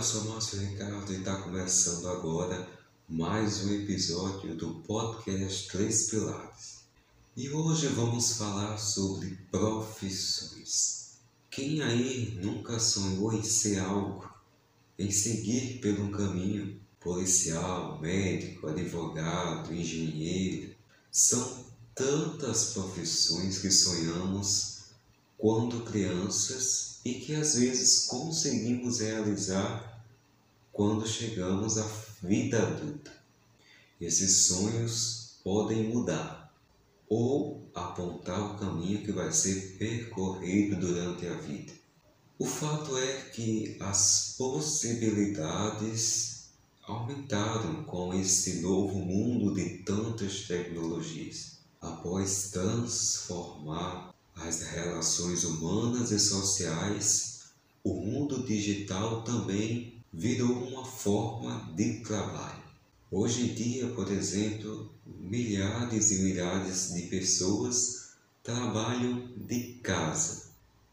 eu sou Márcio Ricardo e está começando agora mais um episódio do podcast Três Pilares. E hoje vamos falar sobre profissões. Quem aí nunca sonhou em ser algo, em seguir pelo caminho policial, médico, advogado, engenheiro? São tantas profissões que sonhamos quando crianças e que às vezes conseguimos realizar quando chegamos à vida adulta. Esses sonhos podem mudar ou apontar o caminho que vai ser percorrido durante a vida. O fato é que as possibilidades aumentaram com esse novo mundo de tantas tecnologias. Após transformar as relações humanas e sociais, o mundo digital também virou uma forma de trabalho. Hoje em dia, por exemplo, milhares e milhares de pessoas trabalham de casa,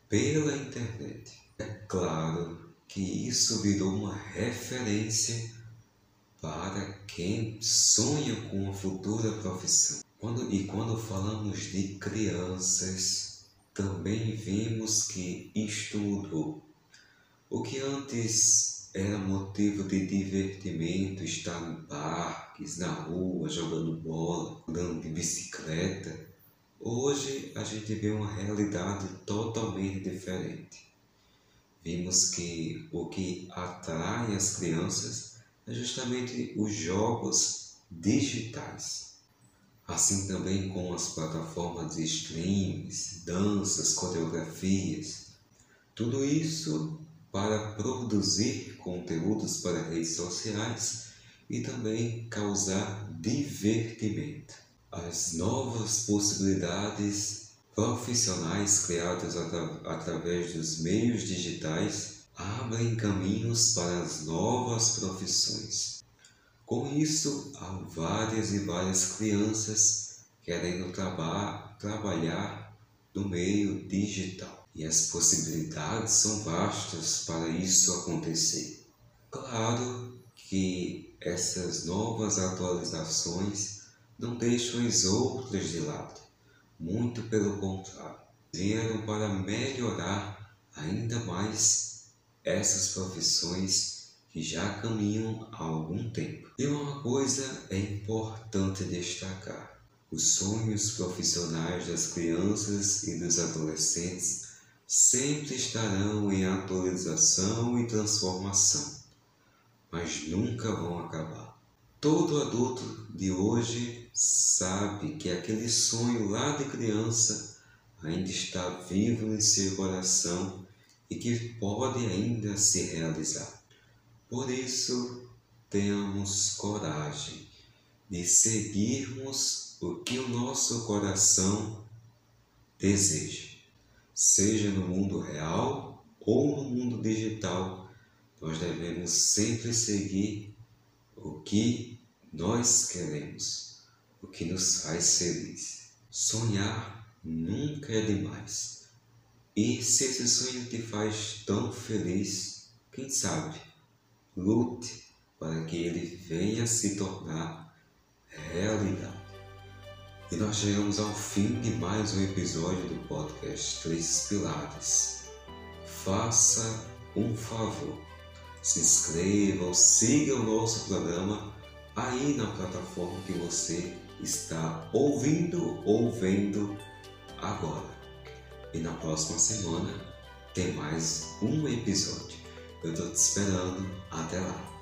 pela internet. É claro que isso virou uma referência para quem sonha com uma futura profissão. Quando, e quando falamos de crianças, também vimos que isto mudou. O que antes era motivo de divertimento, estar em parques, na rua, jogando bola, andando de bicicleta, hoje a gente vê uma realidade totalmente diferente. Vimos que o que atrai as crianças é justamente os jogos digitais assim também com as plataformas de streams, danças, coreografias. Tudo isso para produzir conteúdos para redes sociais e também causar divertimento. As novas possibilidades profissionais criadas atra através dos meios digitais abrem caminhos para as novas profissões com isso, há várias e várias crianças querendo traba trabalhar no meio digital. E as possibilidades são vastas para isso acontecer. Claro que essas novas atualizações não deixam as outras de lado. Muito pelo contrário, vieram para melhorar ainda mais essas profissões que já caminham há algum tempo. E uma coisa é importante destacar: os sonhos profissionais das crianças e dos adolescentes sempre estarão em atualização e transformação, mas nunca vão acabar. Todo adulto de hoje sabe que aquele sonho lá de criança ainda está vivo em seu coração e que pode ainda se realizar. Por isso, tenhamos coragem de seguirmos o que o nosso coração deseja. Seja no mundo real ou no mundo digital, nós devemos sempre seguir o que nós queremos, o que nos faz feliz. Sonhar nunca é demais. E se esse sonho te faz tão feliz, quem sabe Lute para que ele venha se tornar realidade. E nós chegamos ao fim de mais um episódio do podcast Três Pilares. Faça um favor, se inscreva ou siga o nosso programa aí na plataforma que você está ouvindo ou vendo agora. E na próxima semana tem mais um episódio. Eu tô te esperando. Até lá.